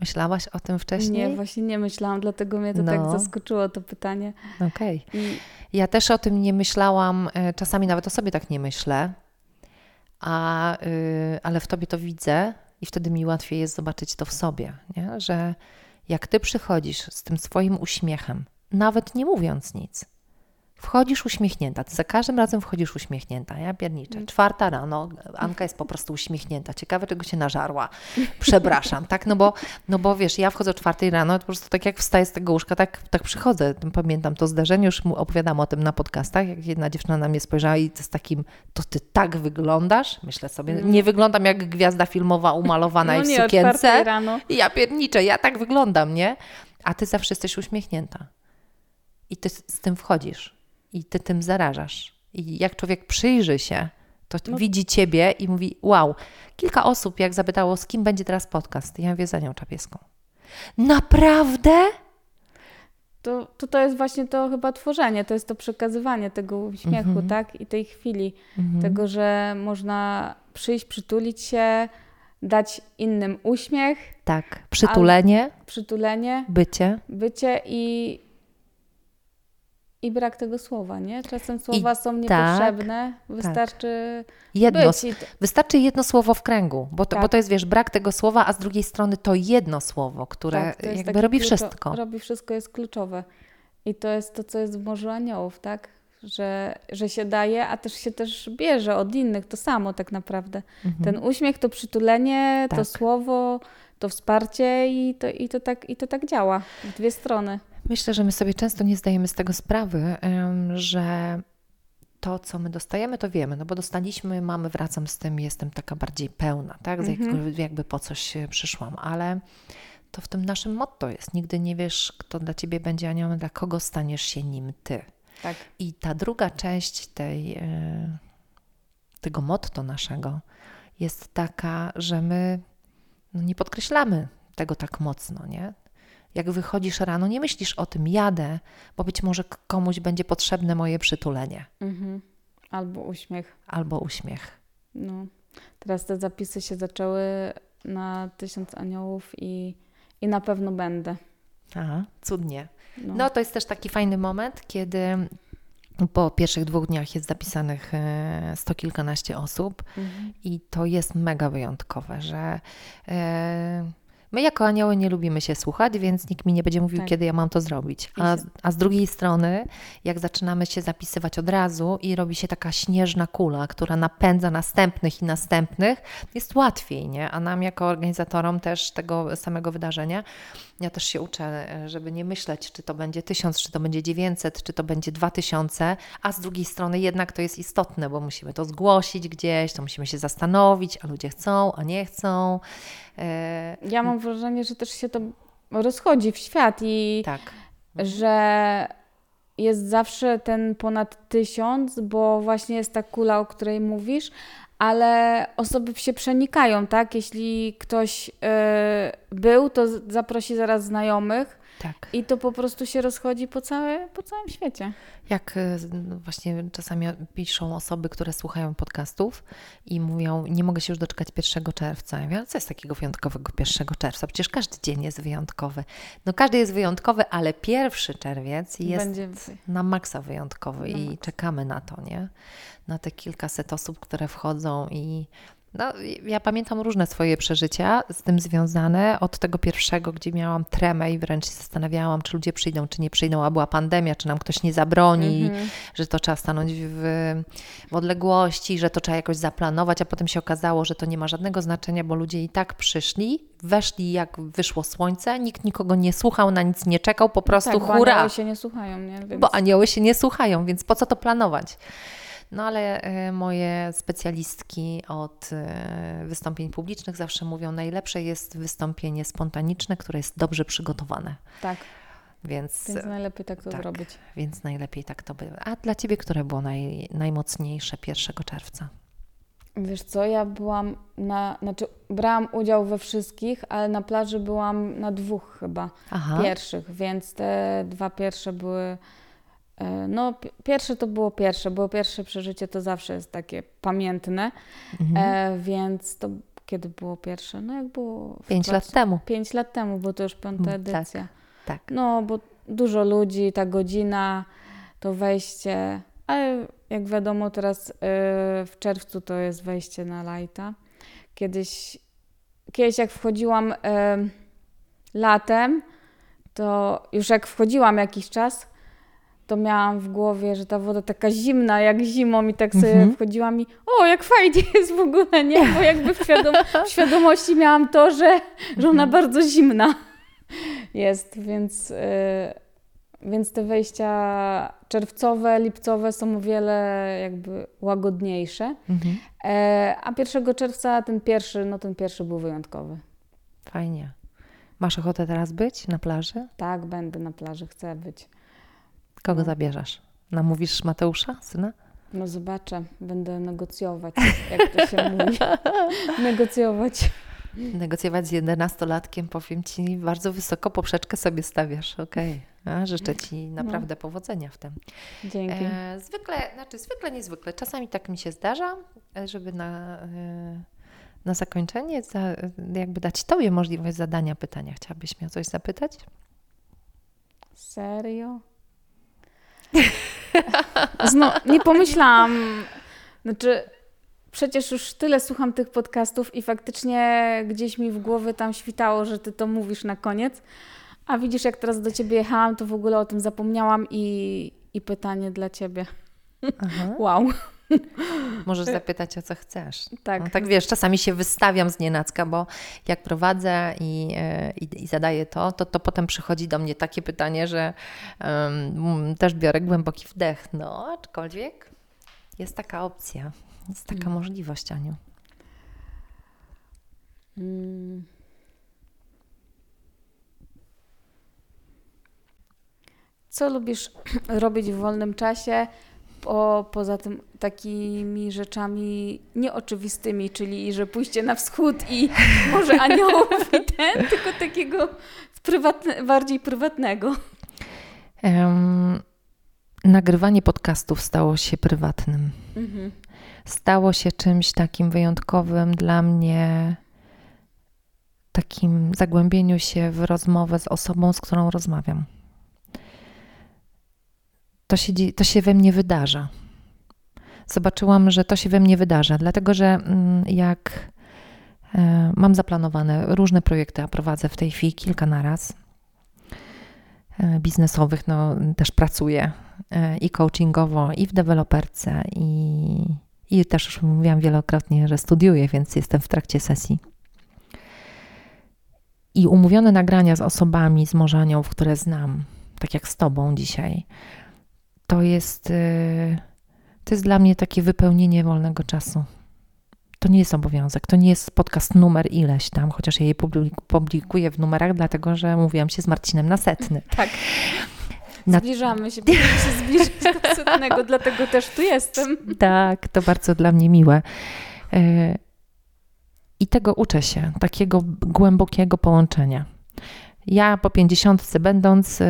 Myślałaś o tym wcześniej? Nie, właśnie nie myślałam, dlatego mnie to tak no. tak zaskoczyło to pytanie. Okej. Okay. Ja też o tym nie myślałam, e, czasami nawet o sobie tak nie myślę, a, yy, ale w tobie to widzę i wtedy mi łatwiej jest zobaczyć to w sobie, nie? że jak ty przychodzisz z tym swoim uśmiechem, nawet nie mówiąc nic, Wchodzisz uśmiechnięta, ty za każdym razem wchodzisz uśmiechnięta, ja pierniczę. Mm. Czwarta rano, Anka jest po prostu uśmiechnięta. Ciekawe, czego się nażarła. Przepraszam, tak? No bo, no bo wiesz, ja wchodzę o czwartej rano, po prostu tak jak wstaję z tego łóżka, tak, tak przychodzę. Pamiętam to zdarzenie, już opowiadam o tym na podcastach, jak jedna dziewczyna na mnie spojrzała i z takim, to ty tak wyglądasz? Myślę sobie, nie wyglądam jak gwiazda filmowa umalowana No i w nie, sukience. rano. I ja pierniczę, ja tak wyglądam, nie? A ty zawsze jesteś uśmiechnięta. I ty z tym wchodzisz. I ty tym zarażasz. I jak człowiek przyjrzy się, to No. widzi ciebie i mówi: Wow, kilka osób, jak zapytało, z kim będzie teraz podcast, ja mówię za nią czapieską. Naprawdę? To, to to jest właśnie to chyba tworzenie, to jest to przekazywanie tego uśmiechu, Mhm. tak? I tej chwili, tego, że można przyjść, przytulić się, dać innym uśmiech, Tak. Przytulenie, przytulenie, bycie. bycie i, i brak tego słowa, nie? Czasem słowa są tak, niepotrzebne, wystarczy Jedno, być. I wystarczy jedno słowo w kręgu, bo to, Tak. bo to jest, wiesz, brak tego słowa, a z drugiej strony to jedno słowo, które tak, jakby robi kluczo- wszystko. Robi wszystko, jest kluczowe. I to jest to, co jest w Morzu Aniołów, tak? Że, że się daje, a też się też bierze od innych, to samo tak naprawdę. Mhm. Ten uśmiech, to przytulenie, to Tak. słowo, to wsparcie i to, i, to tak, i to tak działa w dwie strony. Myślę, że my sobie często nie zdajemy z tego sprawy, że to, co my dostajemy, to wiemy, no bo dostaliśmy, mamy, wracam z tym, jestem taka bardziej pełna, tak? Z Mhm. jakby po coś przyszłam, ale to w tym naszym motto jest. Nigdy nie wiesz, kto dla ciebie będzie aniołem, dla kogo staniesz się nim ty. Tak. I ta druga część tej, e, tego motto naszego jest taka, że my no nie podkreślamy tego tak mocno, nie? Jak wychodzisz rano, nie myślisz o tym, jadę, bo być może komuś będzie potrzebne moje przytulenie Mhm. Albo uśmiech. albo uśmiech. No. Teraz te zapisy się zaczęły na Tysiąc Aniołów i, i na pewno będę. Aha, cudnie. No. No to jest też taki fajny moment, kiedy po pierwszych dwóch dniach jest zapisanych e, sto kilkanaście osób Mhm. i to jest mega wyjątkowe, że e, my jako anioły nie lubimy się słuchać, więc nikt mi nie będzie mówił, Tak. kiedy ja mam to zrobić. A, a z drugiej strony, jak zaczynamy się zapisywać od razu i robi się taka śnieżna kula, która napędza następnych i następnych, jest łatwiej, nie? A nam jako organizatorom też tego samego wydarzenia, ja też się uczę, e, żeby nie myśleć, czy to będzie tysiąc, czy to będzie 900, czy to będzie 2000, a z drugiej strony jednak to jest istotne, bo musimy to zgłosić gdzieś, to musimy się zastanowić, a ludzie chcą, a nie chcą. E, Ja mam wrażenie, że też się to rozchodzi w świat i tak. że jest zawsze ten ponad tysiąc, bo właśnie jest ta kula, o której mówisz, ale osoby się przenikają, tak? Jeśli ktoś e, był, to zaprosi zaraz znajomych Tak. i to po prostu się rozchodzi po, całe, po całym świecie. Jak z- no właśnie czasami piszą osoby, które słuchają podcastów i mówią, nie mogę się już doczekać 1 czerwca. Ja mówię, "Ale co jest takiego wyjątkowego 1 czerwca? Przecież każdy dzień jest wyjątkowy. No każdy jest wyjątkowy, ale 1 czerwiec jest Będzie na maksa wyjątkowy Na i maksa. czekamy na to, nie? Na te kilkaset osób, które wchodzą i no, ja pamiętam różne swoje przeżycia z tym związane. Od tego pierwszego, gdzie miałam tremę i wręcz się zastanawiałam, czy ludzie przyjdą, czy nie przyjdą, a była pandemia, czy nam ktoś nie zabroni, Mhm. że to trzeba stanąć w, w odległości, że to trzeba jakoś zaplanować, a potem się okazało, że to nie ma żadnego znaczenia, bo ludzie i tak przyszli, weszli jak wyszło słońce, nikt nikogo nie słuchał, na nic nie czekał, po prostu tak, bo hura. anioły się nie słuchają, nie? Więc... Bo anioły się nie słuchają, więc po co to planować? No ale e, moje specjalistki od e, wystąpień publicznych zawsze mówią, najlepsze jest wystąpienie spontaniczne, które jest dobrze przygotowane. Tak, Więc, więc najlepiej tak to tak. zrobić. więc najlepiej tak to by. A dla Ciebie, które było naj, najmocniejsze 1 czerwca? Wiesz co, ja byłam na, znaczy brałam udział we wszystkich, ale na plaży byłam na dwóch chyba Aha, pierwszych, więc te dwa pierwsze były, no pi- pierwsze to było pierwsze, było pierwsze przeżycie, to zawsze jest takie pamiętne, mhm. e, więc to kiedy było pierwsze? No jak było... pięć lat temu. Pięć lat temu, bo to już piąta Mm, tak. edycja. Tak. No, bo dużo ludzi, ta godzina, to wejście, ale jak wiadomo teraz y, w czerwcu to jest wejście na lajta. Kiedyś, kiedyś jak wchodziłam latem, to już jak wchodziłam jakiś czas, to miałam w głowie, że ta woda taka zimna, jak zimą i tak sobie mhm. wchodziłam i o, jak fajnie jest w ogóle, nie? Bo jakby w, świadom w świadomości miałam to, że, że ona mhm. bardzo zimna jest, więc, yy, więc te wejścia czerwcowe, lipcowe są o wiele jakby łagodniejsze. Mhm. E, a 1 czerwca ten pierwszy, no ten pierwszy był wyjątkowy. Fajnie. Masz ochotę teraz być na plaży? Tak, będę na plaży, chcę być. Kogo no. zabierzesz? Namówisz Mateusza, syna? No zobaczę, będę negocjować, jak to się mówi. negocjować. Negocjować z jedenastolatkiem, powiem Ci, bardzo wysoko poprzeczkę sobie stawiasz. Okej, okay. życzę Ci no. naprawdę no. powodzenia w tym. Dzięki. E, zwykle, znaczy zwykle, niezwykle. Czasami tak mi się zdarza, żeby na, e, na zakończenie za, jakby dać Tobie możliwość zadania pytania. Chciałabyś mnie o coś zapytać? Serio? No, nie pomyślałam. Znaczy, przecież już tyle słucham tych podcastów i faktycznie gdzieś mi w głowie tam świtało, że ty to mówisz na koniec. A widzisz, jak teraz do ciebie jechałam, to w ogóle o tym zapomniałam i, i pytanie dla ciebie. Aha. Wow. Możesz zapytać o co chcesz. Tak. No, tak wiesz, czasami się wystawiam z nienacka, bo jak prowadzę i, e, i, i zadaję to, to, to potem przychodzi do mnie takie pytanie, że um, też biorę głęboki wdech. No, aczkolwiek jest taka opcja, jest taka hmm. możliwość, Aniu. Hmm. Co lubisz robić w wolnym czasie? Po, poza tym takimi rzeczami nieoczywistymi, czyli że pójście na wschód i może aniołów i ten, tylko takiego prywatne, bardziej prywatnego. Um, nagrywanie podcastów stało się prywatnym. Mhm. Stało się czymś takim wyjątkowym dla mnie, takim zagłębieniu się w rozmowę z osobą, z którą rozmawiam to się, to się we mnie wydarza. Zobaczyłam, że to się we mnie wydarza, dlatego że mm, jak e, mam zaplanowane różne projekty, a prowadzę w tej chwili kilka naraz e, biznesowych, no też pracuję e, i coachingowo, i w deweloperce, i, i też już mówiłam wielokrotnie, że studiuję, więc jestem w trakcie sesji. I umówione nagrania z osobami z Morzanią, które znam, tak jak z Tobą dzisiaj, to jest, y, to jest dla mnie takie wypełnienie wolnego czasu. To nie jest obowiązek, to nie jest podcast numer ileś tam, chociaż ja je publikuję w numerach, dlatego że mówiłam się z Marcinem na setny. Tak. Zbliżamy się, będziemy się zbliżyć do setnego, dlatego też tu jestem. Tak, to bardzo dla mnie miłe. Y, I tego uczę się, takiego głębokiego połączenia. Ja po pięćdziesiątce będąc, y,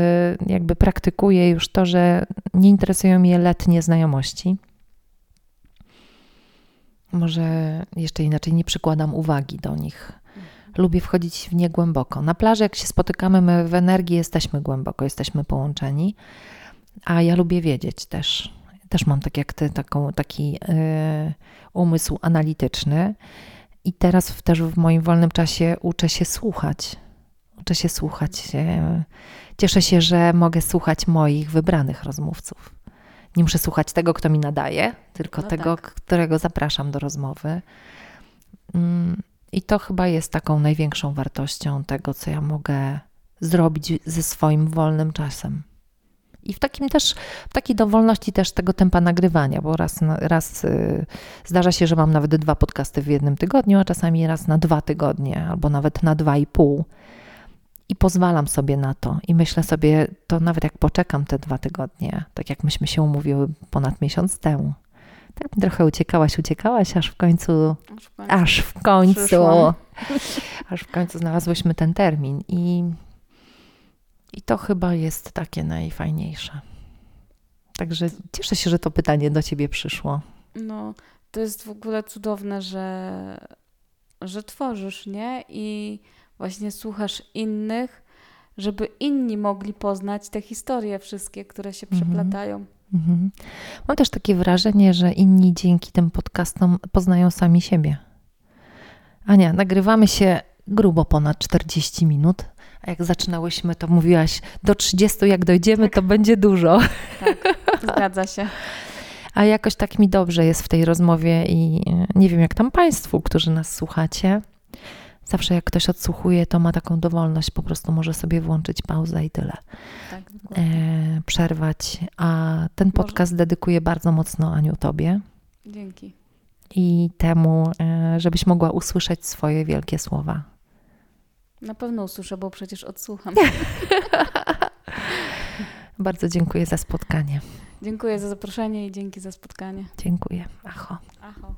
jakby praktykuję już to, że nie interesują mnie letnie znajomości. Może jeszcze inaczej, nie przykładam uwagi do nich. Lubię wchodzić w nie głęboko. Na plaży, jak się spotykamy, my w energii jesteśmy głęboko, jesteśmy połączeni, a ja lubię wiedzieć też. Też mam tak jak ty taką, taki yy, umysł analityczny. I teraz też w moim wolnym czasie uczę się słuchać uczę się słuchać. Cieszę się, że mogę słuchać moich wybranych rozmówców. Nie muszę słuchać tego, kto mi nadaje, tylko no tego, tak. którego zapraszam do rozmowy. Mm, I to chyba jest taką największą wartością tego, co ja mogę zrobić ze swoim wolnym czasem. I w takim też, w takiej dowolności też tego tempa nagrywania, bo raz, raz yy, zdarza się, że mam nawet dwa podcasty w jednym tygodniu, a czasami raz na dwa tygodnie, albo nawet na dwa i pół. I pozwalam sobie na to. I myślę sobie, to nawet jak poczekam te dwa tygodnie, tak jak myśmy się umówiły ponad miesiąc temu. Tak trochę uciekałaś, uciekałaś, aż w końcu, aż w końcu, aż w końcu, aż w końcu znalazłyśmy ten termin. I, I to chyba jest takie najfajniejsze. Także cieszę się, że to pytanie do ciebie przyszło. No, to jest w ogóle cudowne, że, że tworzysz, nie? I właśnie słuchasz innych, żeby inni mogli poznać te historie wszystkie, które się mhm. przeplatają. Mhm. Mam też takie wrażenie, że inni dzięki tym podcastom poznają sami siebie. Ania, nagrywamy się grubo ponad 40 minut. A jak zaczynałyśmy, to mówiłaś, do 30 jak dojdziemy, to będzie dużo. Tak, zgadza się. A jakoś tak mi dobrze jest w tej rozmowie i nie wiem jak tam Państwu, którzy nas słuchacie. Zawsze jak ktoś odsłuchuje, to ma taką dowolność, po prostu może sobie włączyć pauzę i tyle. Tak, E, przerwać. A ten podcast dedykuję bardzo mocno Aniu Tobie Dzięki. i temu, e, żebyś mogła usłyszeć swoje wielkie słowa. Na pewno usłyszę, bo przecież odsłucham. Bardzo dziękuję za spotkanie. Dziękuję za zaproszenie i dzięki za spotkanie. Dziękuję. Acho. Aho.